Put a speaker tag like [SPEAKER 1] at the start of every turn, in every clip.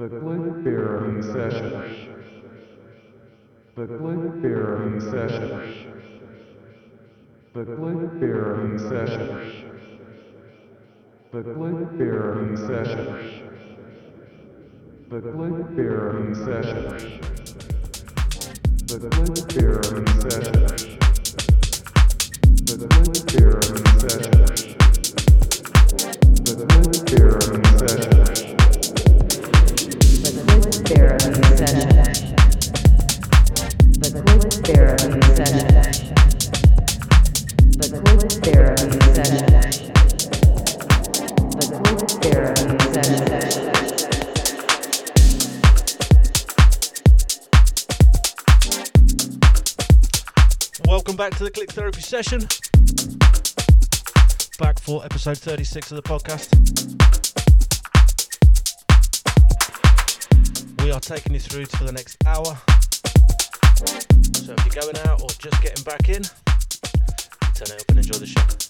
[SPEAKER 1] The Glenberry Session. The Glenberry Session. The Glenberry Session. The Glenberry Session. The Glenberry Session. The Glenberry Session. The Glenberry Session. The
[SPEAKER 2] Glenberry
[SPEAKER 3] Welcome back to the Click Therapy session. Back for episode 36 of the podcast. We are taking you through for the next hour. So if you're going out or just getting back in, turn it up and enjoy the show.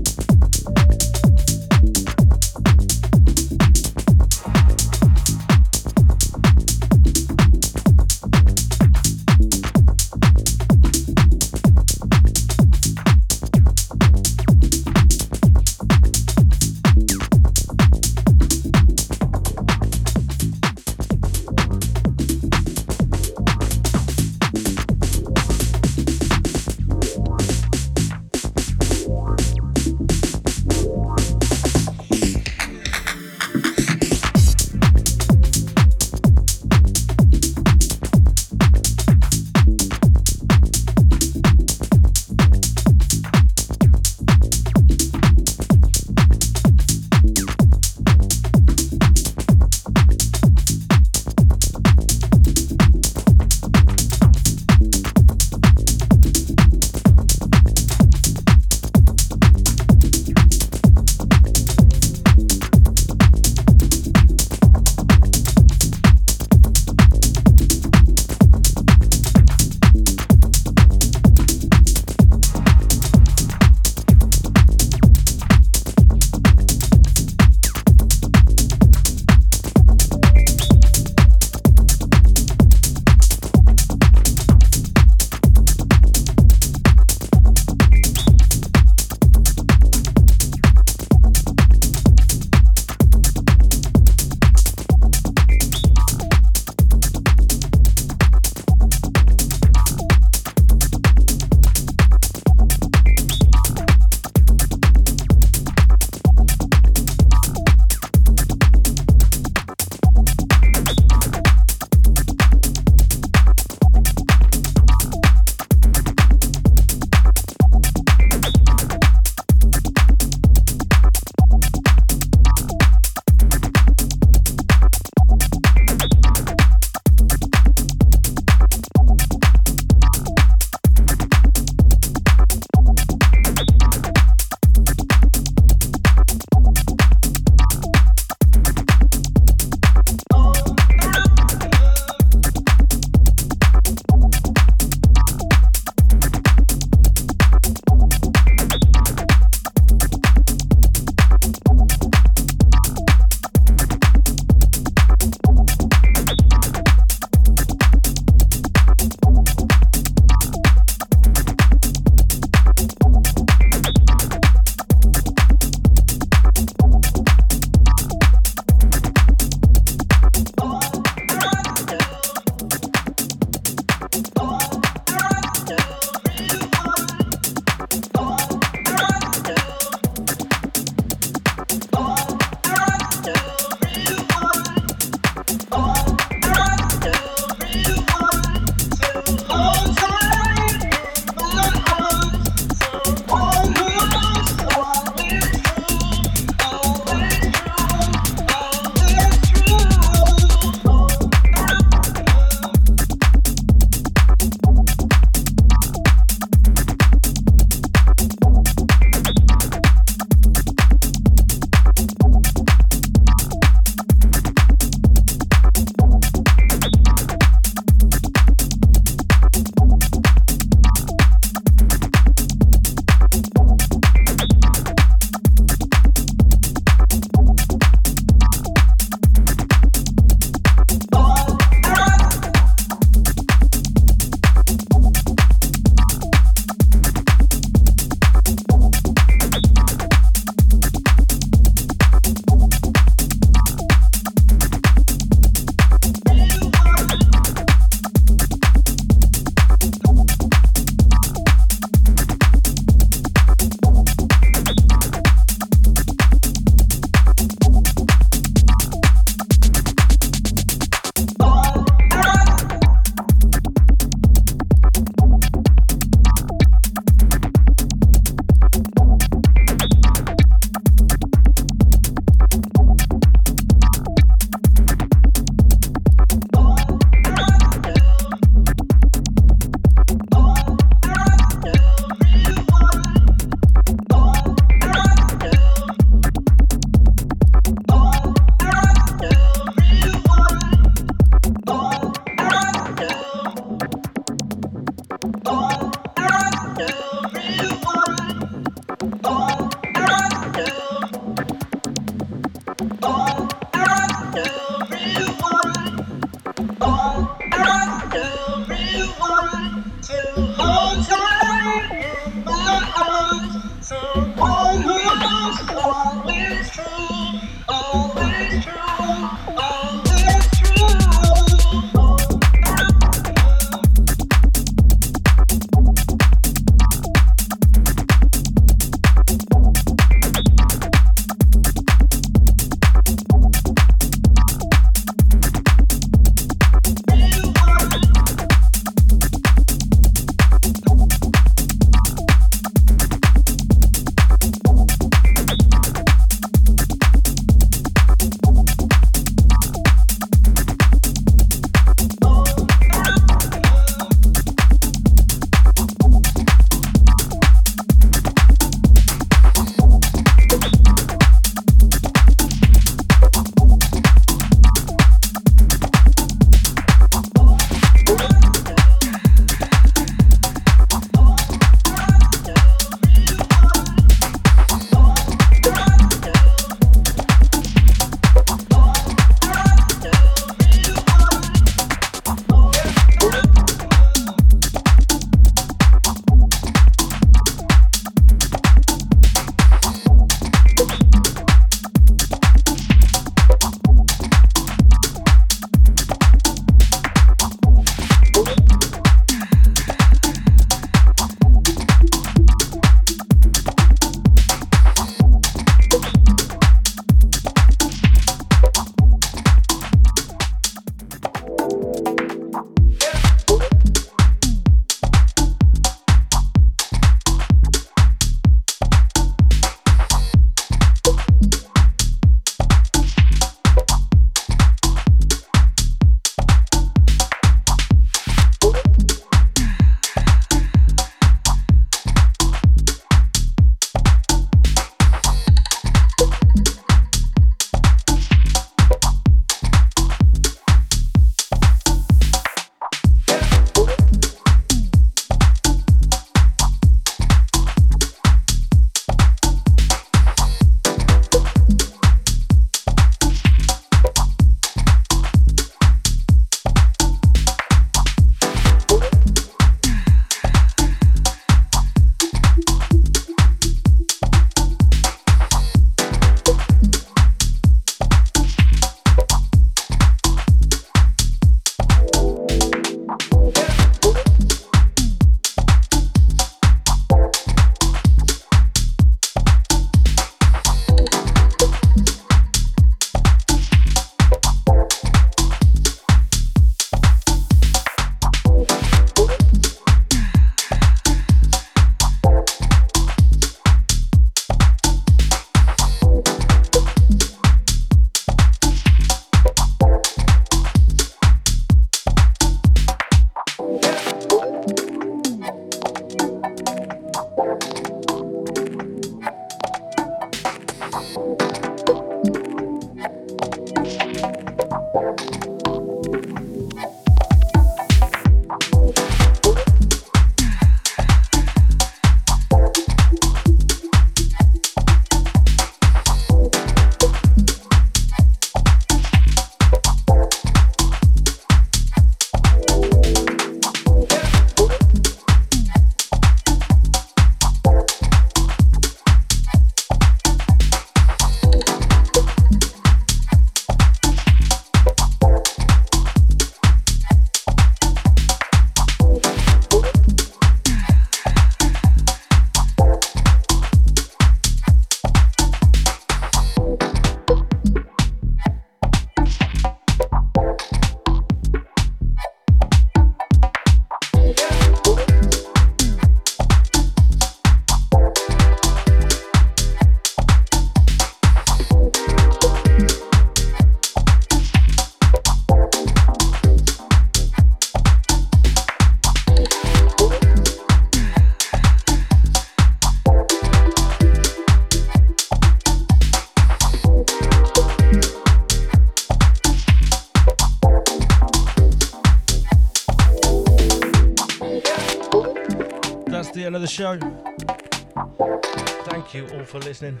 [SPEAKER 3] For listening.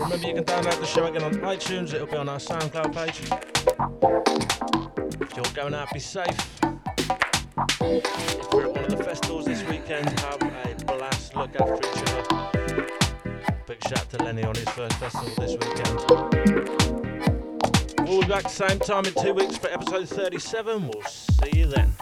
[SPEAKER 3] Remember, you can download the show again on iTunes, it'll be on our SoundCloud page. If you're going out, be safe. If we're at one of the festivals this weekend, have a blast. look after each other. Big shout to Lenny on his first festival this weekend. We'll be back same time in two weeks for episode 37. We'll see you then.